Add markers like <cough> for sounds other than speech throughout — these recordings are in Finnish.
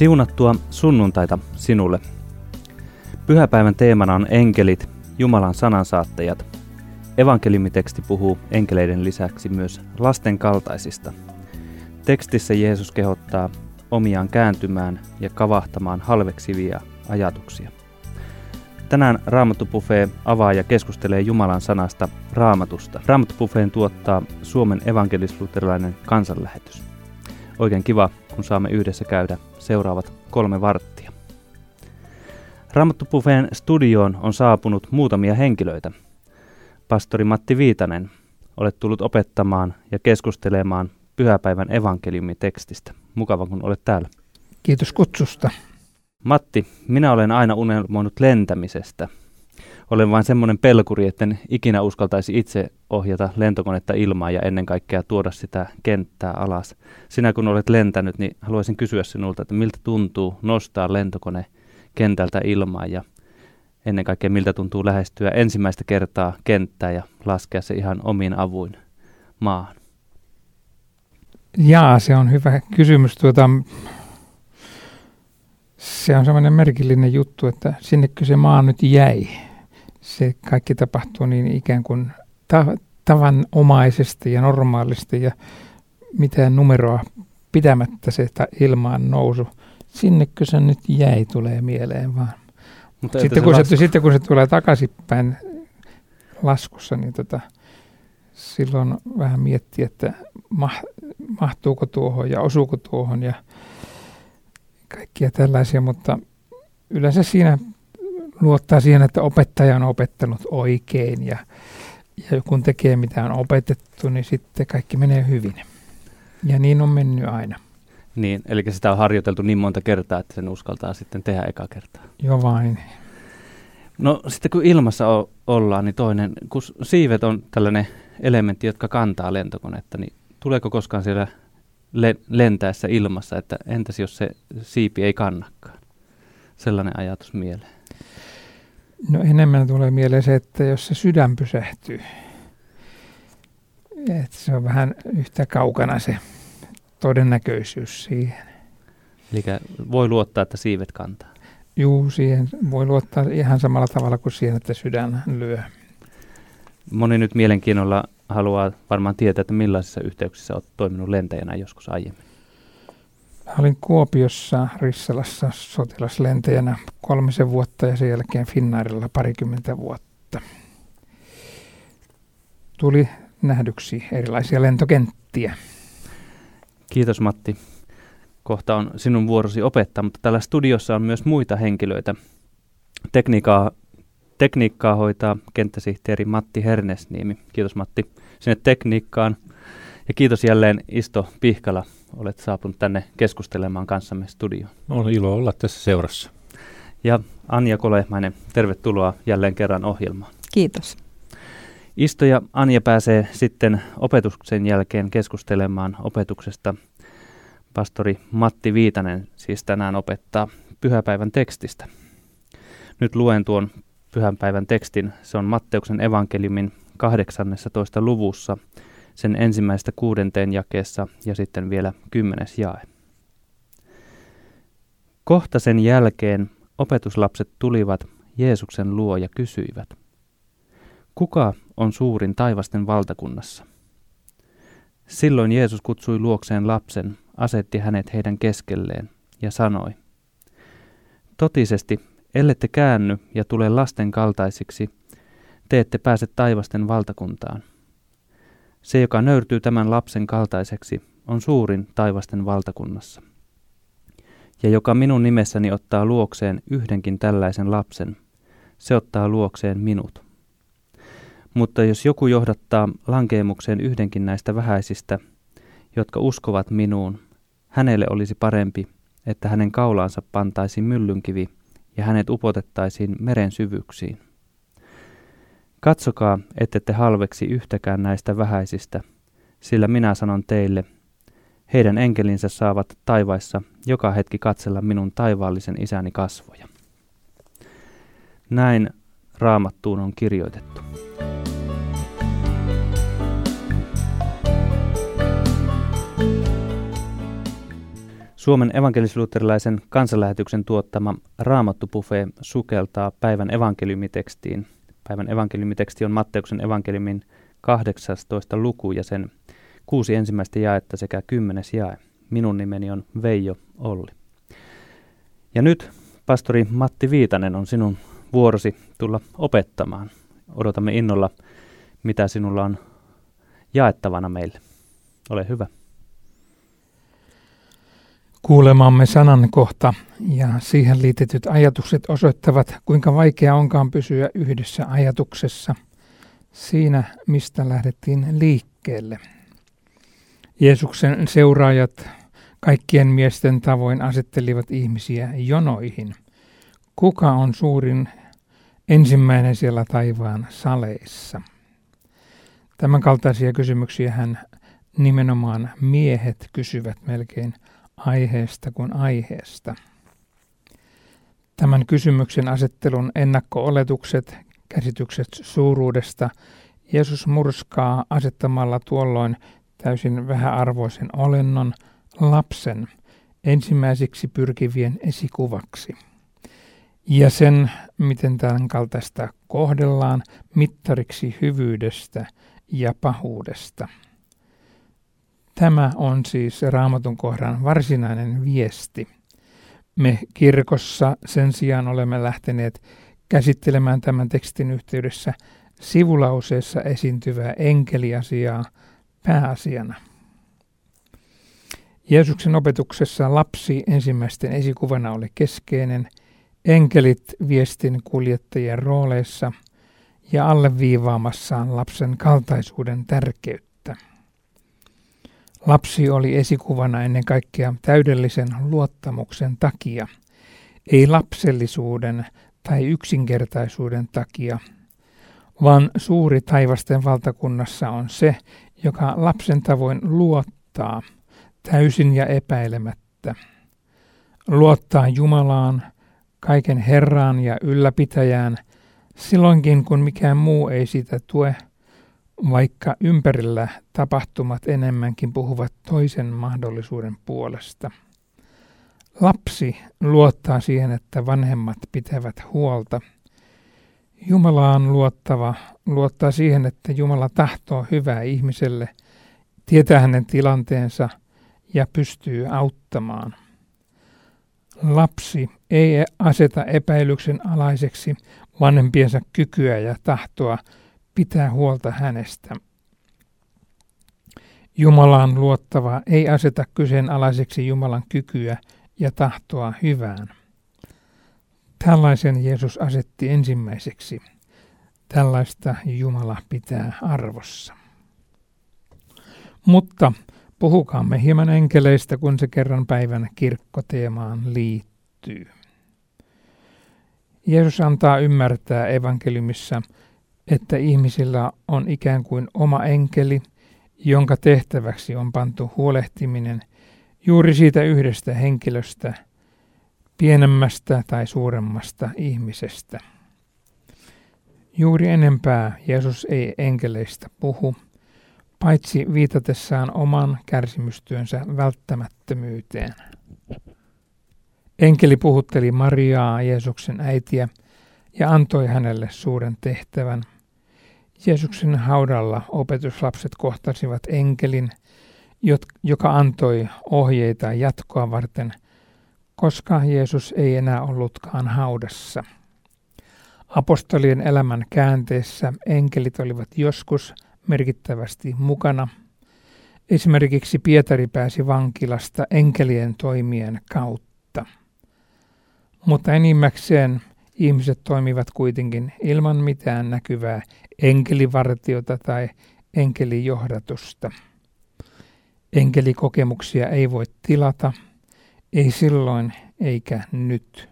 Siunattua sunnuntaita sinulle. Pyhäpäivän teemana on enkelit, Jumalan sanansaattajat. Evankeliumiteksti puhuu enkeleiden lisäksi myös lasten kaltaisista. Tekstissä Jeesus kehottaa omiaan kääntymään ja kavahtamaan halveksivia ajatuksia. Tänään Raamattu avaa ja keskustelee Jumalan sanasta Raamatusta. Raamattu tuottaa Suomen evankelisluterilainen kansanlähetys. Oikein kiva, kun saamme yhdessä käydä seuraavat kolme varttia. Raamattu studioon on saapunut muutamia henkilöitä. Pastori Matti Viitanen, olet tullut opettamaan ja keskustelemaan pyhäpäivän evankeliumitekstistä. Mukava, kun olet täällä. Kiitos kutsusta. Matti, minä olen aina unelmoinut lentämisestä. Olen vain semmoinen pelkuri, että en ikinä uskaltaisi itse ohjata lentokonetta ilmaan ja ennen kaikkea tuoda sitä kenttää alas. Sinä kun olet lentänyt, niin haluaisin kysyä sinulta, että miltä tuntuu nostaa lentokone kentältä ilmaan ja ennen kaikkea miltä tuntuu lähestyä ensimmäistä kertaa kenttää ja laskea se ihan omiin avuin maahan? Jaa, se on hyvä kysymys. Tuota, se on semmoinen merkillinen juttu, että sinnekö se maa nyt jäi. Se kaikki tapahtuu niin ikään kuin ta- tavanomaisesti ja normaalisti ja mitään numeroa pitämättä se ilmaan nousu. Sinnekö se nyt jäi, tulee mieleen vaan. Mutta sitten, kun se, se, sitten kun se tulee takaisinpäin laskussa, niin tota, silloin vähän miettii, että mahtuuko tuohon ja osuuko tuohon ja kaikkia tällaisia, mutta yleensä siinä luottaa siihen, että opettaja on opettanut oikein ja, ja kun tekee mitä on opetettu, niin sitten kaikki menee hyvin. Ja niin on mennyt aina. Niin, eli sitä on harjoiteltu niin monta kertaa, että sen uskaltaa sitten tehdä eka kertaa. Joo vain. No sitten kun ilmassa o- ollaan, niin toinen, kun siivet on tällainen elementti, jotka kantaa lentokonetta, niin tuleeko koskaan siellä le- lentäessä ilmassa, että entäs jos se siipi ei kannakaan? Sellainen ajatus mieleen. No enemmän tulee mieleen se, että jos se sydän pysähtyy, että se on vähän yhtä kaukana se todennäköisyys siihen. Eli voi luottaa, että siivet kantaa. Juu, siihen voi luottaa ihan samalla tavalla kuin siihen, että sydän lyö. Moni nyt mielenkiinnolla haluaa varmaan tietää, että millaisissa yhteyksissä olet toiminut lentäjänä joskus aiemmin. Olin Kuopiossa Rissalassa sotilaslentäjänä kolmisen vuotta ja sen jälkeen Finnairilla parikymmentä vuotta. Tuli nähdyksi erilaisia lentokenttiä. Kiitos Matti. Kohta on sinun vuorosi opettaa, mutta täällä studiossa on myös muita henkilöitä. Tekniikkaa, tekniikkaa hoitaa kenttäsihteeri Matti Hernesniemi. Kiitos Matti sinne tekniikkaan. Ja kiitos jälleen Isto Pihkala, olet saapunut tänne keskustelemaan kanssamme studioon. On ilo olla tässä seurassa. Ja Anja Kolehmainen, tervetuloa jälleen kerran ohjelmaan. Kiitos. Isto ja Anja pääsee sitten opetuksen jälkeen keskustelemaan opetuksesta. Pastori Matti Viitanen siis tänään opettaa pyhäpäivän tekstistä. Nyt luen tuon pyhänpäivän tekstin. Se on Matteuksen evankeliumin 18 luvussa, sen ensimmäistä kuudenteen jakeessa ja sitten vielä kymmenes jae. Kohta sen jälkeen opetuslapset tulivat Jeesuksen luo ja kysyivät, Kuka on suurin taivasten valtakunnassa? Silloin Jeesus kutsui luokseen lapsen, asetti hänet heidän keskelleen ja sanoi, Totisesti, ellette käänny ja tule lasten kaltaisiksi, te ette pääse taivasten valtakuntaan. Se, joka nöyrtyy tämän lapsen kaltaiseksi, on suurin taivasten valtakunnassa. Ja joka minun nimessäni ottaa luokseen yhdenkin tällaisen lapsen, se ottaa luokseen minut. Mutta jos joku johdattaa lankeemukseen yhdenkin näistä vähäisistä, jotka uskovat minuun, hänelle olisi parempi, että hänen kaulaansa pantaisiin myllynkivi ja hänet upotettaisiin meren syvyyksiin. Katsokaa, ette te halveksi yhtäkään näistä vähäisistä, sillä minä sanon teille, heidän enkelinsä saavat taivaissa joka hetki katsella minun taivaallisen isäni kasvoja. Näin raamattuun on kirjoitettu. Suomen evankelisluterilaisen kansanlähetyksen tuottama Raamattupufe sukeltaa päivän evankeliumitekstiin. Päivän evankeliumiteksti on Matteuksen evankeliumin 18 luku ja sen kuusi ensimmäistä jaetta sekä kymmenes jae. Minun nimeni on Veijo Olli. Ja nyt pastori Matti Viitanen on sinun vuorosi tulla opettamaan. Odotamme innolla, mitä sinulla on jaettavana meille. Ole hyvä. Kuulemamme sanankohta ja siihen liitetyt ajatukset osoittavat, kuinka vaikea onkaan pysyä yhdessä ajatuksessa siinä, mistä lähdettiin liikkeelle. Jeesuksen seuraajat kaikkien miesten tavoin asettelivat ihmisiä jonoihin. Kuka on suurin ensimmäinen siellä taivaan saleissa? Tämän kaltaisia kysymyksiä hän nimenomaan miehet kysyvät melkein aiheesta kuin aiheesta. Tämän kysymyksen asettelun ennakko-oletukset, käsitykset suuruudesta Jeesus murskaa asettamalla tuolloin täysin vähäarvoisen olennon lapsen ensimmäiseksi pyrkivien esikuvaksi. Ja sen, miten tämän kaltaista kohdellaan, mittariksi hyvyydestä ja pahuudesta. Tämä on siis raamatun kohdan varsinainen viesti. Me kirkossa sen sijaan olemme lähteneet käsittelemään tämän tekstin yhteydessä sivulauseessa esiintyvää enkeliasiaa pääasiana. Jeesuksen opetuksessa lapsi ensimmäisten esikuvana oli keskeinen, enkelit viestin kuljettajien rooleissa ja alleviivaamassaan lapsen kaltaisuuden tärkeyttä. Lapsi oli esikuvana ennen kaikkea täydellisen luottamuksen takia, ei lapsellisuuden tai yksinkertaisuuden takia, vaan suuri taivasten valtakunnassa on se, joka lapsen tavoin luottaa täysin ja epäilemättä. Luottaa Jumalaan, kaiken Herraan ja ylläpitäjään, silloinkin kun mikään muu ei sitä tue – vaikka ympärillä tapahtumat enemmänkin puhuvat toisen mahdollisuuden puolesta. Lapsi luottaa siihen, että vanhemmat pitävät huolta. Jumalaan luottava luottaa siihen, että Jumala tahtoo hyvää ihmiselle, tietää hänen tilanteensa ja pystyy auttamaan. Lapsi ei aseta epäilyksen alaiseksi vanhempiensa kykyä ja tahtoa pitää huolta hänestä. Jumalaan luottava ei aseta kyseenalaiseksi Jumalan kykyä ja tahtoa hyvään. Tällaisen Jeesus asetti ensimmäiseksi. Tällaista Jumala pitää arvossa. Mutta puhukaamme hieman enkeleistä, kun se kerran päivän kirkkoteemaan liittyy. Jeesus antaa ymmärtää evankeliumissa, että ihmisillä on ikään kuin oma enkeli, jonka tehtäväksi on pantu huolehtiminen juuri siitä yhdestä henkilöstä, pienemmästä tai suuremmasta ihmisestä. Juuri enempää Jeesus ei enkeleistä puhu, paitsi viitatessaan oman kärsimystyönsä välttämättömyyteen. Enkeli puhutteli Mariaa, Jeesuksen äitiä, ja antoi hänelle suuren tehtävän – Jeesuksen haudalla opetuslapset kohtasivat enkelin, joka antoi ohjeita jatkoa varten, koska Jeesus ei enää ollutkaan haudassa. Apostolien elämän käänteessä enkelit olivat joskus merkittävästi mukana. Esimerkiksi Pietari pääsi vankilasta enkelien toimien kautta. Mutta enimmäkseen ihmiset toimivat kuitenkin ilman mitään näkyvää enkelivartiota tai enkelijohdatusta. Enkelikokemuksia ei voi tilata, ei silloin eikä nyt.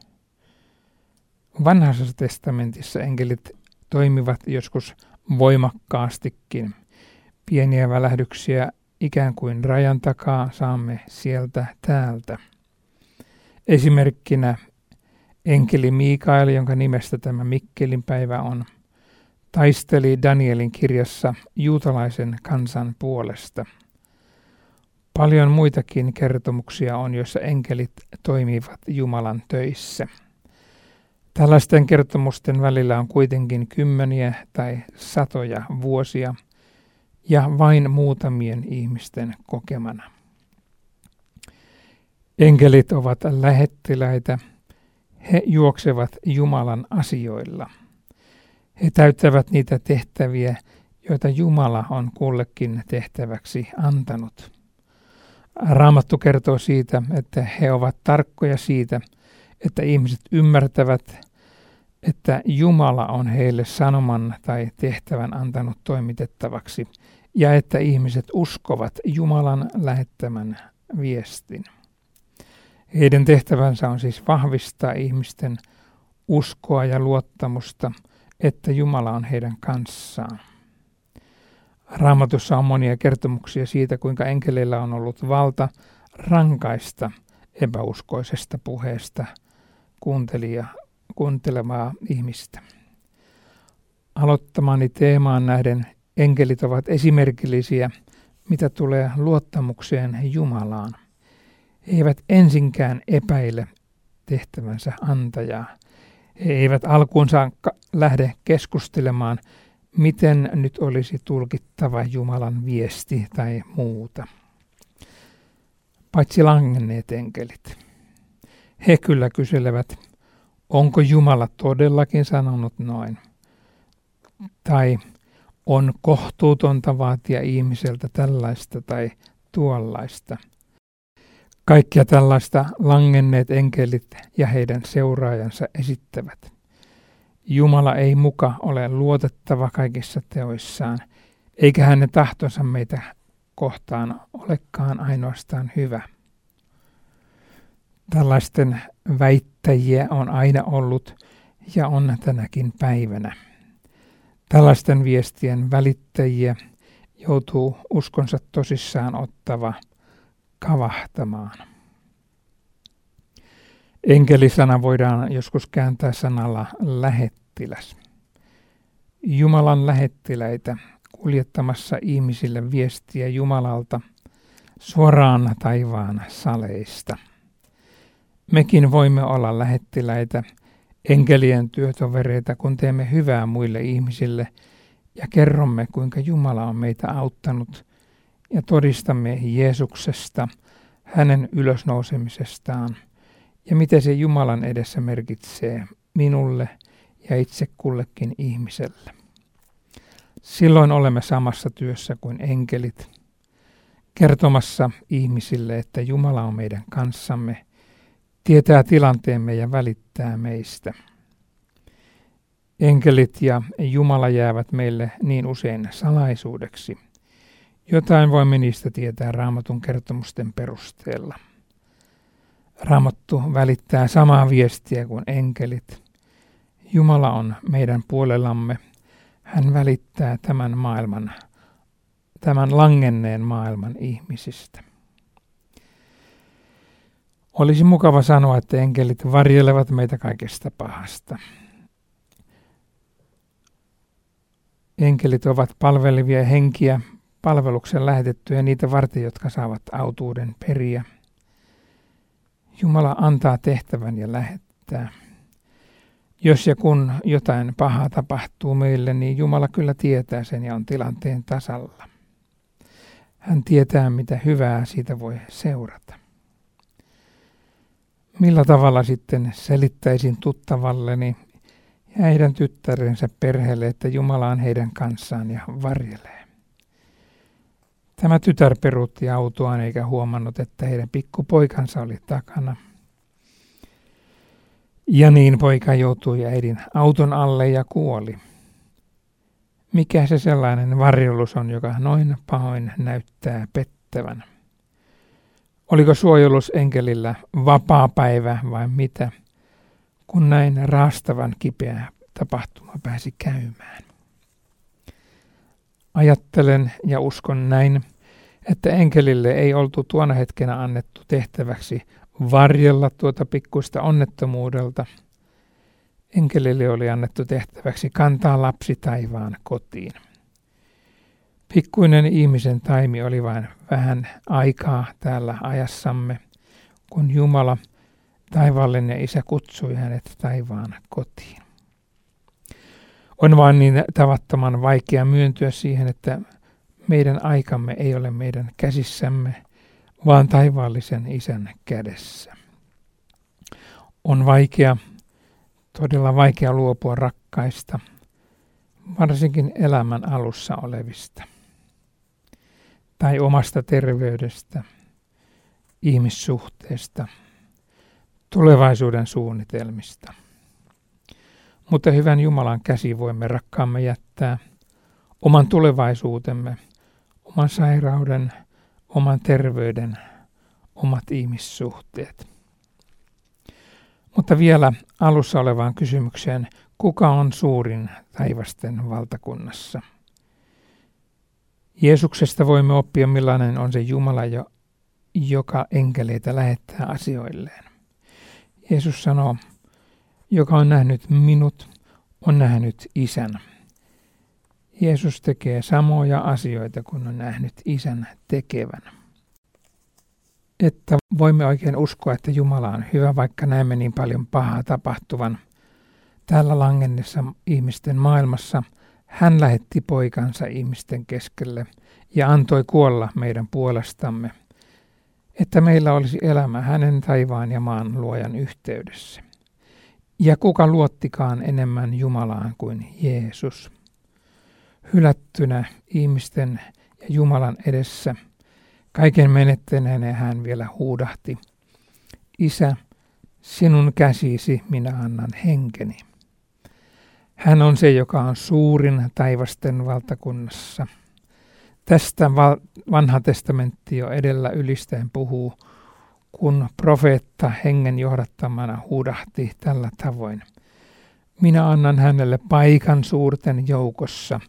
Vanhassa testamentissa enkelit toimivat joskus voimakkaastikin. Pieniä välähdyksiä ikään kuin rajan takaa saamme sieltä täältä. Esimerkkinä enkeli Mikael, jonka nimestä tämä Mikkelin päivä on – taisteli Danielin kirjassa juutalaisen kansan puolesta. Paljon muitakin kertomuksia on, joissa enkelit toimivat Jumalan töissä. Tällaisten kertomusten välillä on kuitenkin kymmeniä tai satoja vuosia ja vain muutamien ihmisten kokemana. Enkelit ovat lähettiläitä, he juoksevat Jumalan asioilla. He täyttävät niitä tehtäviä, joita Jumala on kullekin tehtäväksi antanut. Raamattu kertoo siitä, että he ovat tarkkoja siitä, että ihmiset ymmärtävät, että Jumala on heille sanoman tai tehtävän antanut toimitettavaksi ja että ihmiset uskovat Jumalan lähettämän viestin. Heidän tehtävänsä on siis vahvistaa ihmisten uskoa ja luottamusta, että Jumala on heidän kanssaan. Raamatussa on monia kertomuksia siitä, kuinka enkeleillä on ollut valta rankaista epäuskoisesta puheesta kuuntelija, kuuntelemaa ihmistä. Aloittamani teemaan nähden enkelit ovat esimerkillisiä, mitä tulee luottamukseen Jumalaan. He eivät ensinkään epäile tehtävänsä antajaa. He eivät alkuunsa lähde keskustelemaan miten nyt olisi tulkittava Jumalan viesti tai muuta. Paitsi langenneet enkelit. He kyllä kyselevät, onko Jumala todellakin sanonut noin? Tai on kohtuutonta vaatia ihmiseltä tällaista tai tuollaista. Kaikkia tällaista langenneet enkelit ja heidän seuraajansa esittävät. Jumala ei muka ole luotettava kaikissa teoissaan, eikä hänen tahtonsa meitä kohtaan olekaan ainoastaan hyvä. Tällaisten väittäjiä on aina ollut ja on tänäkin päivänä. Tällaisten viestien välittäjiä joutuu uskonsa tosissaan ottava kavahtamaan. Enkelisana voidaan joskus kääntää sanalla lähettiläs. Jumalan lähettiläitä kuljettamassa ihmisille viestiä Jumalalta suoraan taivaan saleista. Mekin voimme olla lähettiläitä, enkelien työtovereita, kun teemme hyvää muille ihmisille ja kerromme, kuinka Jumala on meitä auttanut ja todistamme Jeesuksesta, hänen ylösnousemisestaan – ja mitä se Jumalan edessä merkitsee minulle ja itse kullekin ihmiselle. Silloin olemme samassa työssä kuin enkelit, kertomassa ihmisille, että Jumala on meidän kanssamme, tietää tilanteemme ja välittää meistä. Enkelit ja Jumala jäävät meille niin usein salaisuudeksi. Jotain voimme niistä tietää raamatun kertomusten perusteella. Raamattu välittää samaa viestiä kuin enkelit. Jumala on meidän puolellamme. Hän välittää tämän maailman, tämän langenneen maailman ihmisistä. Olisi mukava sanoa, että enkelit varjelevat meitä kaikesta pahasta. Enkelit ovat palvelivia henkiä, palveluksen lähetettyjä niitä varten, jotka saavat autuuden periä – Jumala antaa tehtävän ja lähettää. Jos ja kun jotain pahaa tapahtuu meille, niin Jumala kyllä tietää sen ja on tilanteen tasalla. Hän tietää, mitä hyvää siitä voi seurata. Millä tavalla sitten selittäisin tuttavalleni ja heidän tyttärensä perheelle, että Jumala on heidän kanssaan ja varjelee? Tämä tytär peruutti autoaan eikä huomannut, että heidän pikkupoikansa oli takana. Ja niin poika joutui äidin auton alle ja kuoli. Mikä se sellainen varjelus on, joka noin pahoin näyttää pettävän? Oliko suojelus enkelillä vapaa päivä vai mitä, kun näin raastavan kipeä tapahtuma pääsi käymään? Ajattelen ja uskon näin, että enkelille ei oltu tuona hetkenä annettu tehtäväksi varjella tuota pikkuista onnettomuudelta. Enkelille oli annettu tehtäväksi kantaa lapsi taivaan kotiin. Pikkuinen ihmisen taimi oli vain vähän aikaa täällä ajassamme, kun Jumala, taivaallinen isä, kutsui hänet taivaan kotiin. On vain niin tavattoman vaikea myöntyä siihen, että meidän aikamme ei ole meidän käsissämme, vaan taivaallisen isän kädessä. On vaikea, todella vaikea luopua rakkaista, varsinkin elämän alussa olevista tai omasta terveydestä, ihmissuhteesta, tulevaisuuden suunnitelmista. Mutta hyvän Jumalan käsi voimme rakkaamme jättää oman tulevaisuutemme, oman sairauden, oman terveyden, omat ihmissuhteet. Mutta vielä alussa olevaan kysymykseen, kuka on suurin taivasten valtakunnassa? Jeesuksesta voimme oppia, millainen on se Jumala, jo, joka enkeleitä lähettää asioilleen. Jeesus sanoo, joka on nähnyt minut, on nähnyt isän. Jeesus tekee samoja asioita kuin on nähnyt isän tekevän. Että voimme oikein uskoa, että Jumala on hyvä, vaikka näemme niin paljon pahaa tapahtuvan. Täällä langennessa ihmisten maailmassa – hän lähetti poikansa ihmisten keskelle ja antoi kuolla meidän puolestamme, että meillä olisi elämä hänen taivaan ja maan luojan yhteydessä. Ja kuka luottikaan enemmän Jumalaan kuin Jeesus. Hylättynä ihmisten ja Jumalan edessä, kaiken menettäneenä hän vielä huudahti, Isä, sinun käsisi minä annan henkeni. Hän on se, joka on suurin taivasten valtakunnassa. Tästä vanha testamentti jo edellä ylistäen puhuu, kun profeetta hengen johdattamana huudahti tällä tavoin. Minä annan hänelle paikan suurten joukossa,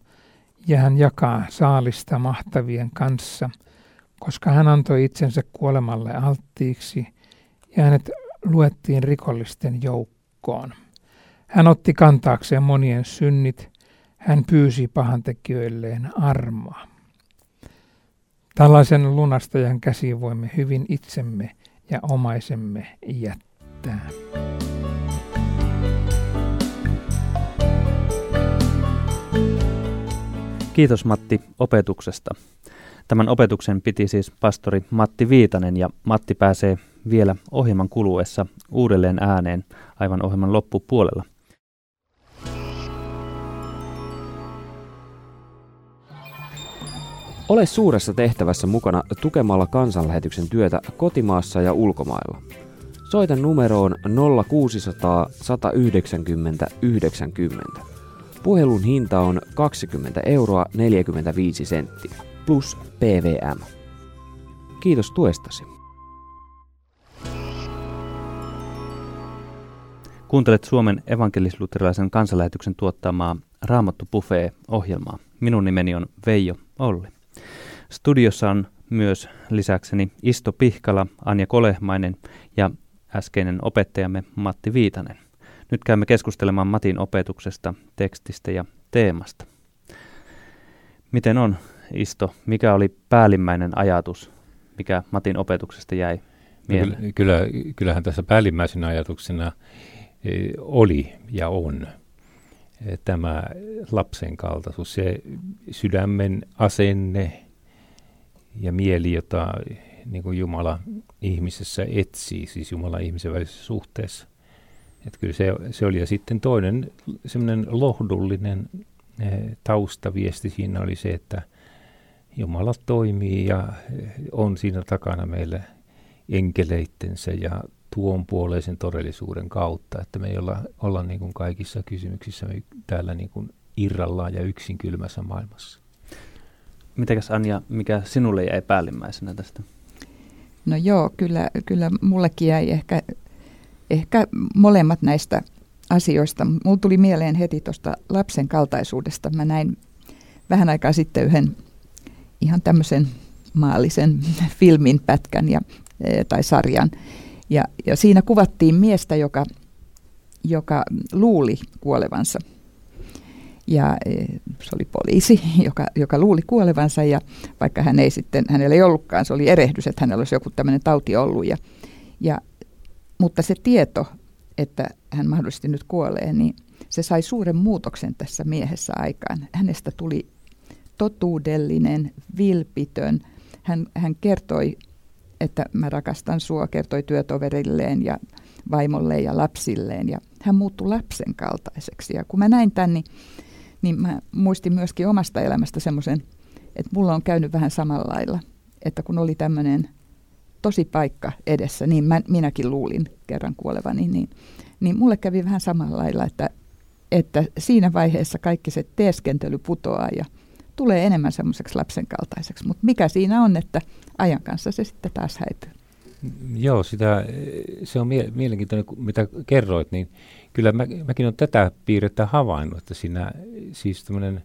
ja hän jakaa saalista mahtavien kanssa, koska hän antoi itsensä kuolemalle alttiiksi, ja hänet luettiin rikollisten joukkoon. Hän otti kantaakseen monien synnit, hän pyysi pahantekijöilleen armoa. Tällaisen lunastajan käsiin voimme hyvin itsemme ja omaisemme jättää. Kiitos Matti opetuksesta. Tämän opetuksen piti siis pastori Matti Viitanen ja Matti pääsee vielä ohjelman kuluessa uudelleen ääneen aivan ohjelman loppupuolella. Ole suuressa tehtävässä mukana tukemalla kansanlähetyksen työtä kotimaassa ja ulkomailla. Soita numeroon 0600 190 90. Puhelun hinta on 20 euroa 45 senttiä plus PVM. Kiitos tuestasi. Kuuntelet Suomen evankelis-luterilaisen kansanlähetyksen tuottamaa Raamattu Buffet-ohjelmaa. Minun nimeni on Veijo Olli. Studiossa on myös lisäkseni Isto Pihkala, Anja Kolehmainen ja äskeinen opettajamme Matti Viitanen. Nyt käymme keskustelemaan Matin opetuksesta, tekstistä ja teemasta. Miten on, Isto? Mikä oli päällimmäinen ajatus, mikä Matin opetuksesta jäi no mieleen? Kyllä, kyllähän tässä päällimmäisenä ajatuksena e, oli ja on tämä lapsen kaltaisuus, se sydämen asenne, ja mieli, jota niin kuin Jumala ihmisessä etsii, siis Jumala ihmisen välisessä suhteessa. Että kyllä se, se oli. Ja sitten toinen semmoinen lohdullinen eh, taustaviesti siinä oli se, että Jumala toimii ja eh, on siinä takana meille enkeleittensä ja tuon puoleisen todellisuuden kautta, että me ei olla, olla niin kuin kaikissa kysymyksissä me täällä niin kuin irrallaan ja yksin kylmässä maailmassa. Mitäkäs Anja, mikä sinulle jäi päällimmäisenä tästä? No joo, kyllä, kyllä mullekin jäi ehkä, ehkä molemmat näistä asioista. Mulla tuli mieleen heti tuosta lapsen kaltaisuudesta. Mä näin vähän aikaa sitten yhden ihan tämmöisen maallisen <laughs> filmin pätkän ja, e, tai sarjan. Ja, ja siinä kuvattiin miestä, joka, joka luuli kuolevansa. Ja e, se oli poliisi, <laughs> joka, joka luuli kuolevansa ja vaikka hän ei sitten, hänellä ei ollutkaan, se oli erehdys, että hänellä olisi joku tämmöinen tauti ollut. Ja, ja, mutta se tieto, että hän mahdollisesti nyt kuolee, niin se sai suuren muutoksen tässä miehessä aikaan. Hänestä tuli totuudellinen, vilpitön. Hän, hän kertoi, että mä rakastan sua, kertoi työtoverilleen ja vaimolle ja lapsilleen. Ja hän muuttui lapsen kaltaiseksi. Ja kun mä näin tämän, niin, niin mä muistin myöskin omasta elämästä semmoisen, että mulla on käynyt vähän samalla lailla. Että kun oli tämmöinen tosi paikka edessä, niin mä, minäkin luulin kerran kuolevani, niin, niin mulle kävi vähän samalla lailla, että, että siinä vaiheessa kaikki se teeskentely putoaa ja tulee enemmän semmoiseksi lapsen kaltaiseksi. Mutta mikä siinä on, että ajan kanssa se sitten taas häipyy. Joo, sitä, se on mie- mielenkiintoinen, mitä kerroit, niin kyllä mä, mäkin olen tätä piirrettä havainnut, että siinä siis tämmöinen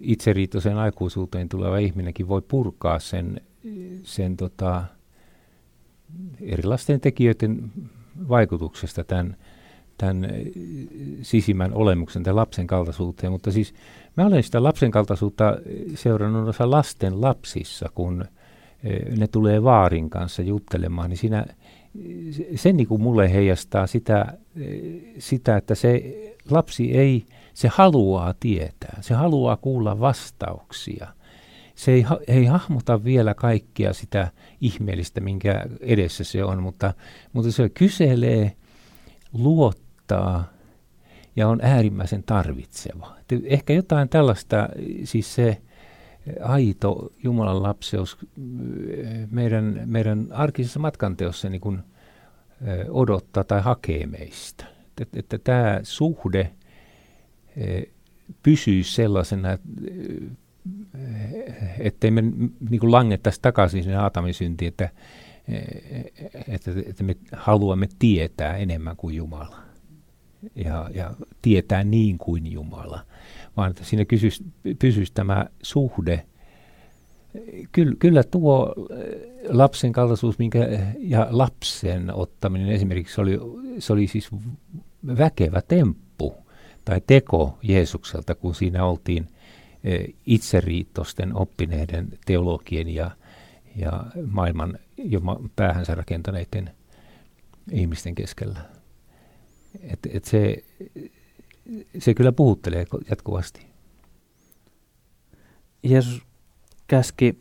itseriittoiseen aikuisuuteen tuleva ihminenkin voi purkaa sen, sen tota, erilaisten tekijöiden vaikutuksesta tämän, tämän sisimmän olemuksen, tämän lapsen kaltaisuuteen. Mutta siis mä olen sitä lapsen kaltaisuutta seurannut osa lasten lapsissa, kun – ne tulee vaarin kanssa juttelemaan, niin siinä se niin kuin mulle heijastaa sitä, sitä, että se lapsi ei, se haluaa tietää, se haluaa kuulla vastauksia. Se ei, ei hahmota vielä kaikkia sitä ihmeellistä, minkä edessä se on, mutta, mutta se kyselee, luottaa ja on äärimmäisen tarvitseva. Ehkä jotain tällaista, siis se, aito Jumalan lapseus meidän, meidän arkisessa matkanteossa niin kuin, odottaa tai hakee meistä. Että, että tämä suhde pysyy sellaisena, ettei me niin langettaisi takaisin sinne Aatamin syntiin, että, että, että me haluamme tietää enemmän kuin Jumala ja, ja tietää niin kuin Jumala vaan että siinä kysyisi, pysyisi tämä suhde. Kyllä, kyllä tuo eh, lapsen kaltaisuus minkä, ja lapsen ottaminen esimerkiksi oli, se oli siis väkevä temppu tai teko Jeesukselta, kun siinä oltiin eh, itseriittosten oppineiden teologien ja, ja maailman jo päähänsä rakentaneiden ihmisten keskellä. Et, et se, se kyllä puhuttelee jatkuvasti. Jeesus käski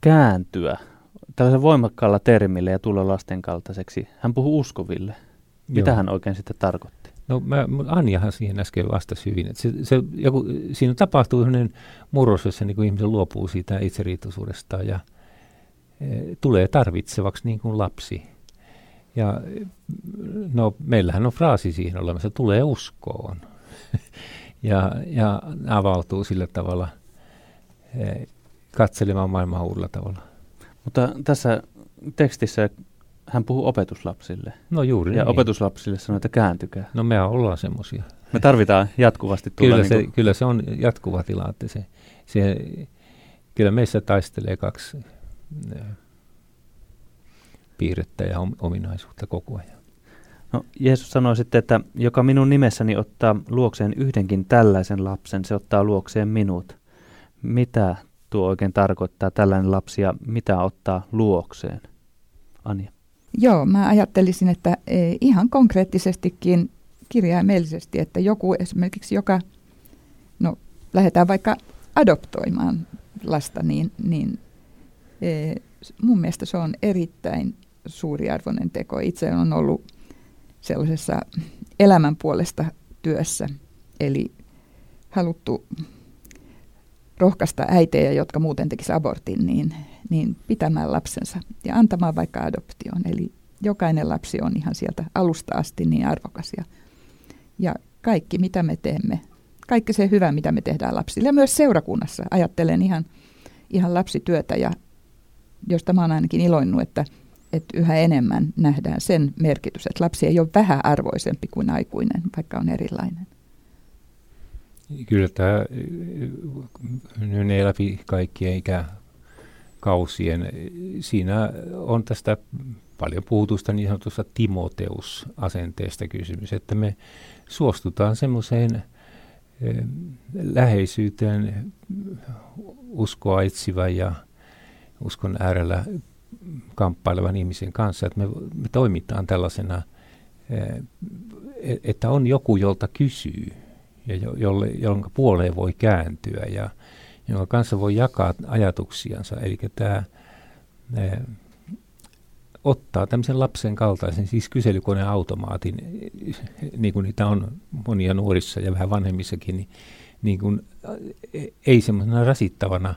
kääntyä tällaisen voimakkaalla termillä ja tulla lasten kaltaiseksi. Hän puhui uskoville. Mitä Joo. hän oikein sitten tarkoitti? No mä, Anjahan siihen äsken vastasi hyvin. Että se, se, joku, siinä tapahtuu sellainen murros, jossa niin kuin ihminen luopuu siitä itseriitoisuudestaan ja e, tulee tarvitsevaksi niin kuin lapsi. Ja no, meillähän on fraasi siihen olemassa, tulee uskoon. <laughs> ja, ja avautuu sillä tavalla eh, katselemaan maailmaa uudella tavalla. Mutta tässä tekstissä hän puhuu opetuslapsille. No juuri Ja niin. opetuslapsille sanoo, että kääntykää. No me ollaan semmoisia. Me tarvitaan jatkuvasti tulla. Kyllä, niin kuin... se, kyllä se on jatkuva tila, että se, se, kyllä meissä taistelee kaksi eh, piirrettä ja ominaisuutta koko ajan. No, Jeesus sanoi sitten, että joka minun nimessäni ottaa luokseen yhdenkin tällaisen lapsen, se ottaa luokseen minut. Mitä tuo oikein tarkoittaa tällainen lapsi ja mitä ottaa luokseen? Anja. Joo, mä ajattelisin, että e, ihan konkreettisestikin kirjaimellisesti, että joku esimerkiksi, joka, no lähdetään vaikka adoptoimaan lasta, niin, niin e, mun mielestä se on erittäin suuriarvoinen teko. Itse on ollut sellaisessa elämän puolesta työssä, eli haluttu rohkaista äitejä, jotka muuten tekisivät abortin, niin, niin pitämään lapsensa ja antamaan vaikka adoption. Eli jokainen lapsi on ihan sieltä alusta asti niin arvokas. Ja, ja kaikki, mitä me teemme, kaikki se hyvä, mitä me tehdään lapsille. Ja myös seurakunnassa ajattelen ihan, ihan lapsityötä, ja josta mä oon ainakin iloinnut, että – että yhä enemmän nähdään sen merkitys, että lapsi ei ole vähäarvoisempi kuin aikuinen, vaikka on erilainen. Kyllä tämä menee läpi kaikkien ikäkausien. Siinä on tästä paljon puhutusta niin sanotusta Timoteus-asenteesta kysymys, että me suostutaan semmoiseen läheisyyteen uskoa etsivän ja uskon äärellä kamppailevan ihmisen kanssa, että me, me toimitaan tällaisena, e, että on joku, jolta kysyy ja jolle, jonka puoleen voi kääntyä ja jonka kanssa voi jakaa ajatuksiansa. Eli tämä ottaa tämmöisen lapsen kaltaisen, siis kyselykoneautomaatin, niin kuin niitä on monia nuorissa ja vähän vanhemmissakin, niin, niin kuin, ei semmoisena rasittavana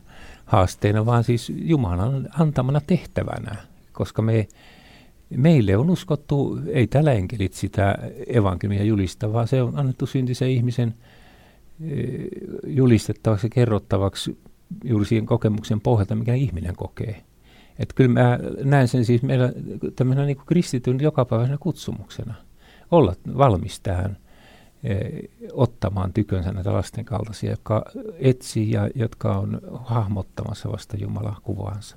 haasteena, vaan siis Jumalan antamana tehtävänä, koska me, meille on uskottu, ei tällä enkelit sitä evankeliumia julista, vaan se on annettu syntisen ihmisen eh, julistettavaksi ja kerrottavaksi juuri siihen kokemuksen pohjalta, mikä ihminen kokee. Että kyllä mä näen sen siis meillä tämmöisenä niin kristityn jokapäiväisenä kutsumuksena. Olla valmis tähän ottamaan tykönsä näitä lasten kaltaisia, jotka etsii ja jotka on hahmottamassa vasta Jumalan kuvaansa.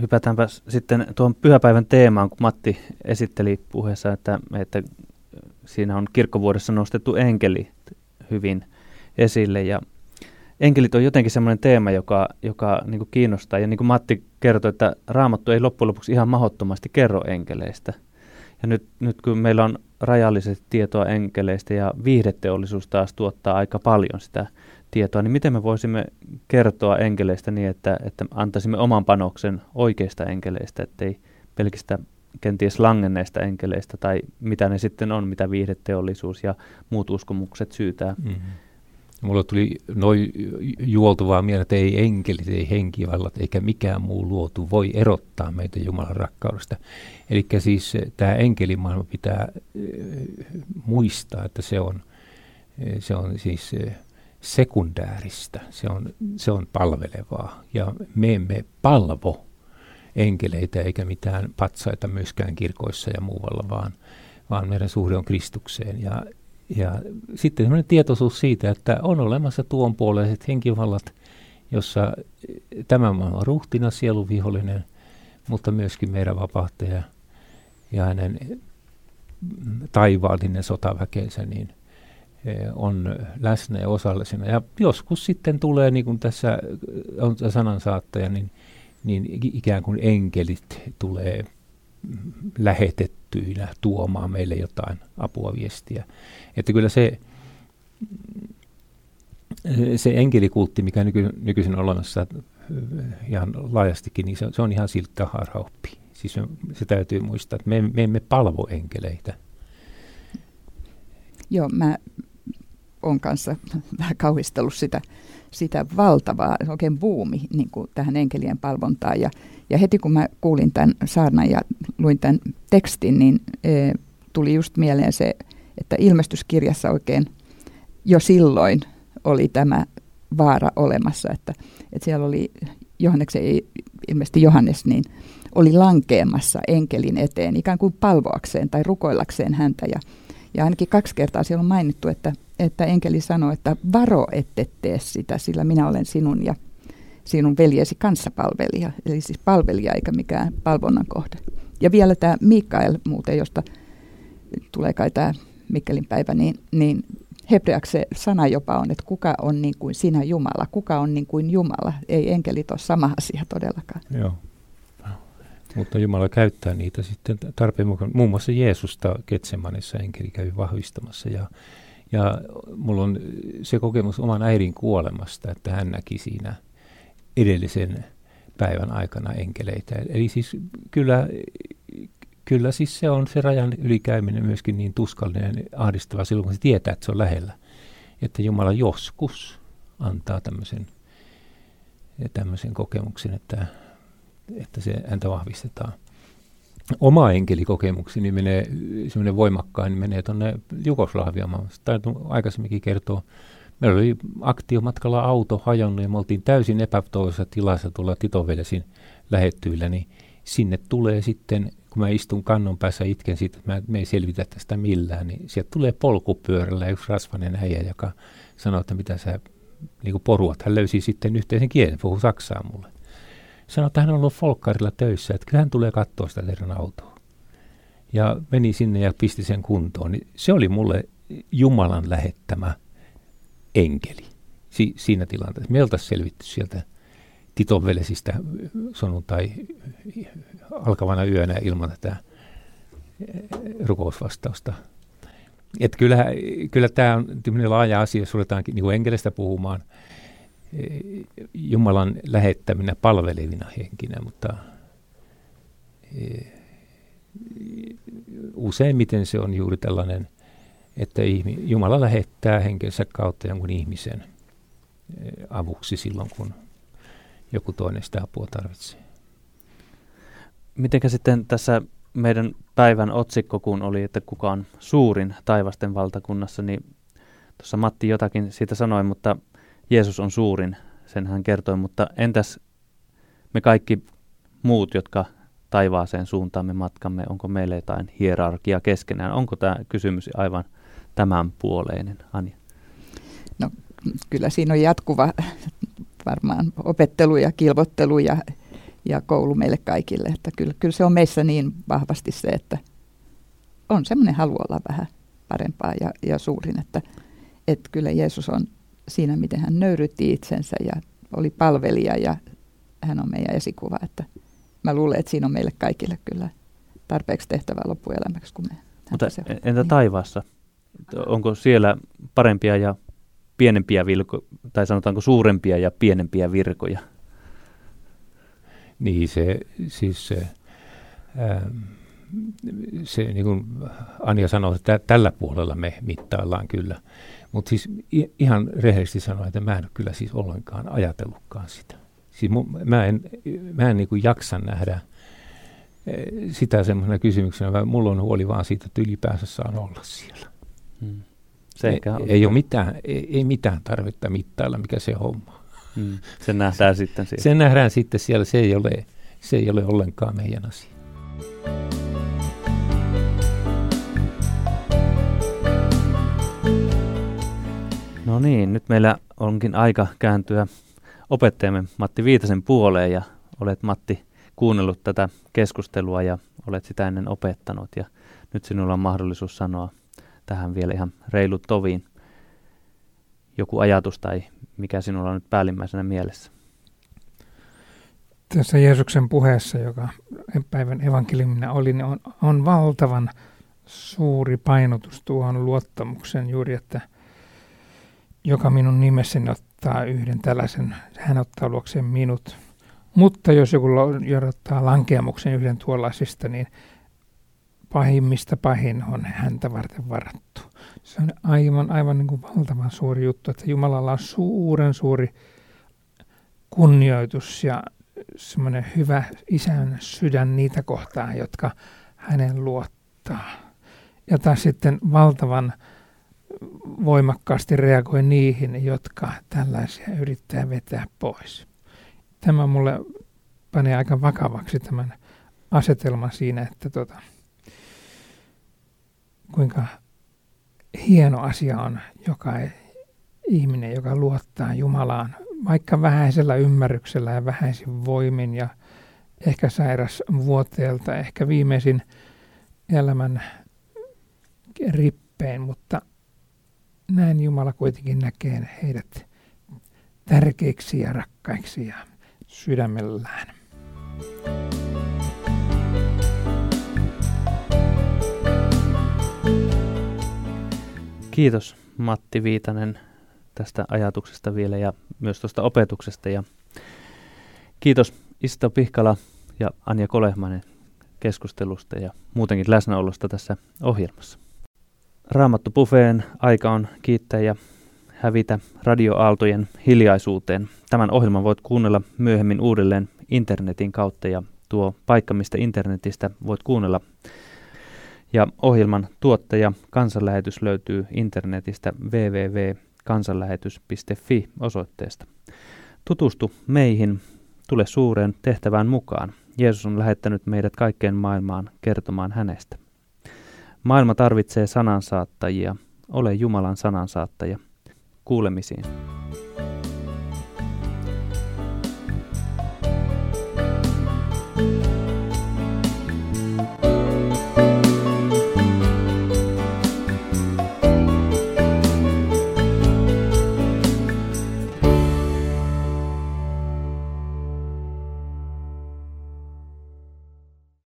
Hypätäänpä sitten tuon pyhäpäivän teemaan, kun Matti esitteli puheessa, että, että siinä on kirkkovuodessa nostettu enkeli hyvin esille ja enkelit on jotenkin semmoinen teema, joka, joka niin kiinnostaa. Ja niin kuin Matti kertoi, että Raamattu ei loppujen lopuksi ihan mahdottomasti kerro enkeleistä. Ja nyt, nyt kun meillä on rajallisesti tietoa enkeleistä ja viihdeteollisuus taas tuottaa aika paljon sitä tietoa, niin miten me voisimme kertoa enkeleistä niin, että, että antaisimme oman panoksen oikeista enkeleistä, ettei pelkistä kenties langenneista enkeleistä tai mitä ne sitten on, mitä viihdeteollisuus ja muut uskomukset syytää. Mm-hmm Mulla tuli noin juoltuvaa mieltä, että ei enkelit, ei henkivallat eikä mikään muu luotu voi erottaa meitä Jumalan rakkaudesta. Eli siis eh, tämä enkelimaailma pitää eh, muistaa, että se on, eh, se on siis sekundääristä, se on, se on palvelevaa. Ja me emme palvo enkeleitä eikä mitään patsaita myöskään kirkoissa ja muualla, vaan, vaan meidän suhde on Kristukseen. Ja ja sitten sellainen tietoisuus siitä, että on olemassa tuonpuoleiset henkivallat, jossa tämä maailma on ruhtina, sieluvihollinen, mutta myöskin meidän vapahtaja ja hänen taivaallinen sotaväkeensä, niin e, on läsnä ja osallisena. Ja joskus sitten tulee, niin kuin tässä on sanansaattaja, niin, niin ikään kuin enkelit tulee lähetettyinä tuomaan meille jotain apua, viestiä. Että kyllä se, se enkelikultti, mikä nyky, nykyisin on olemassa ihan laajastikin, niin se, se on ihan siltä harhaoppi. Siis se, se täytyy muistaa, että me, me emme palvo enkeleitä. Joo, mä olen kanssa vähän kauhistellut sitä, sitä valtavaa, oikein buumi niin tähän enkelien palvontaan. Ja, ja heti kun mä kuulin tämän saarnan ja luin tämän tekstin, niin e, tuli just mieleen se, että ilmestyskirjassa oikein jo silloin oli tämä vaara olemassa, että, että siellä oli Johanneksen, ilmeisesti Johannes, niin oli lankeamassa enkelin eteen ikään kuin palvoakseen tai rukoillakseen häntä. Ja, ja ainakin kaksi kertaa siellä on mainittu, että, että enkeli sanoi, että varo ette tee sitä, sillä minä olen sinun ja sinun veljesi kanssapalvelija, eli siis palvelija eikä mikään palvonnan kohde. Ja vielä tämä Mikael muuten, josta tulee kai tämä Mikkelin päivä, niin, niin hebreaksi se sana jopa on, että kuka on niin kuin sinä Jumala, kuka on niin kuin Jumala. Ei enkelit ole sama asia todellakaan. Joo. Mutta Jumala käyttää niitä sitten tarpeen mukaan. Muun muassa Jeesusta Ketsemanissa enkeli kävi vahvistamassa ja, ja mulla on se kokemus oman äidin kuolemasta, että hän näki siinä edellisen päivän aikana enkeleitä. Eli siis kyllä kyllä siis se on se rajan ylikäyminen myöskin niin tuskallinen ja ahdistava silloin, kun se tietää, että se on lähellä. Että Jumala joskus antaa tämmöisen, tämmöisen kokemuksen, että, että se häntä vahvistetaan. Oma enkelikokemukseni menee, semmoinen voimakkain, niin menee tuonne Jugoslaviaan. Tai aikaisemminkin kertoo, meillä oli aktiomatkalla auto hajonnut ja me oltiin täysin epätoivoisessa tilassa tuolla Titovedesin lähettyillä, niin sinne tulee sitten kun mä istun kannon päässä itken siitä, että mä, me ei selvitä tästä millään, niin sieltä tulee polkupyörällä yksi rasvainen äijä, joka sanoo, että mitä sä niin kuin poruat. Hän löysi sitten yhteisen kielen, puhuu saksaa mulle. Sanoi, että hän on ollut folkkarilla töissä, että kyllä hän tulee katsoa sitä teidän autoa. Ja meni sinne ja pisti sen kuntoon. Niin se oli mulle Jumalan lähettämä enkeli si, siinä tilanteessa. Me oltaisiin selvitty sieltä Titon velesistä sunnuntai alkavana yönä ilman tätä eh, rukousvastausta. Että kyllä, kyllä tämä on laaja asia, jos ruvetaan niin enkelistä puhumaan. Eh, Jumalan lähettäminä palvelevina henkinä, mutta eh, useimmiten se on juuri tällainen, että Jumala lähettää henkensä kautta jonkun ihmisen avuksi silloin, kun joku toinen sitä apua tarvitsee. Mitenkä sitten tässä meidän päivän otsikko, kun oli, että kuka on suurin taivasten valtakunnassa, niin tuossa Matti jotakin siitä sanoi, mutta Jeesus on suurin, sen hän kertoi, mutta entäs me kaikki muut, jotka taivaaseen suuntaamme matkamme, onko meillä jotain hierarkia keskenään? Onko tämä kysymys aivan tämän puoleinen, Anja? No kyllä siinä on jatkuva varmaan opettelu ja kilvottelu ja, ja koulu meille kaikille. Että kyllä, kyllä se on meissä niin vahvasti se, että on semmoinen halu olla vähän parempaa ja, ja suurin, että, että kyllä Jeesus on siinä, miten hän nöyrytti itsensä ja oli palvelija ja hän on meidän esikuva, että mä luulen, että siinä on meille kaikille kyllä tarpeeksi tehtävää loppuelämäksi, kun me Mutta entä taivaassa? Onko siellä parempia ja pienempiä vilko, tai sanotaanko suurempia ja pienempiä virkoja? Niin se, siis se, ää, se niin kuin Anja sanoi, että tällä puolella me mittaillaan kyllä. Mutta siis ihan rehellisesti sanoen, että mä en ole kyllä siis ollenkaan ajatellutkaan sitä. Siis mun, mä en, mä en niin kuin jaksa nähdä sitä semmoisena kysymyksenä, vaan mulla on huoli vaan siitä, että ylipäänsä saan olla siellä. Hmm. Se ei, ei, ole mitään, ei, ei mitään tarvetta mittailla, mikä se homma. Mm. Se nähdään sitten siellä. Se nähdään sitten siellä, se ei ole, se ei ole ollenkaan meidän asia. No niin, nyt meillä onkin aika kääntyä opettajamme Matti Viitasen puoleen ja olet Matti kuunnellut tätä keskustelua ja olet sitä ennen opettanut ja nyt sinulla on mahdollisuus sanoa tähän vielä ihan reilut toviin joku ajatus tai mikä sinulla on nyt päällimmäisenä mielessä? Tässä Jeesuksen puheessa, joka päivän evankeliumina oli, niin on, on valtavan suuri painotus tuohon luottamuksen juuri, että joka minun nimessäni ottaa yhden tällaisen, hän ottaa luokseen minut. Mutta jos joku ottaa lankeamuksen yhden tuollaisista, niin pahimmista pahin on häntä varten varattu. Se on aivan, aivan niin kuin valtavan suuri juttu, että Jumalalla on suuren suuri kunnioitus ja semmoinen hyvä isän sydän niitä kohtaan, jotka hänen luottaa. Ja taas sitten valtavan voimakkaasti reagoi niihin, jotka tällaisia yrittää vetää pois. Tämä mulle panee aika vakavaksi tämän asetelman siinä, että tota, kuinka hieno asia on joka ihminen, joka luottaa Jumalaan, vaikka vähäisellä ymmärryksellä ja vähäisin voimin ja ehkä sairas vuoteelta, ehkä viimeisin elämän rippeen, mutta näin Jumala kuitenkin näkee heidät tärkeiksi ja rakkaiksi ja sydämellään. Kiitos Matti Viitanen tästä ajatuksesta vielä ja myös tuosta opetuksesta. Ja kiitos Isto Pihkala ja Anja Kolehmanen keskustelusta ja muutenkin läsnäolosta tässä ohjelmassa. Raamattu Buffeen aika on kiittää ja hävitä radioaaltojen hiljaisuuteen. Tämän ohjelman voit kuunnella myöhemmin uudelleen internetin kautta ja tuo paikka, mistä internetistä voit kuunnella ja ohjelman tuottaja Kansanlähetys löytyy internetistä www.kansanlähetys.fi osoitteesta. Tutustu meihin, tule suureen tehtävään mukaan. Jeesus on lähettänyt meidät kaikkeen maailmaan kertomaan hänestä. Maailma tarvitsee sanansaattajia. Ole Jumalan sanansaattaja. Kuulemisiin.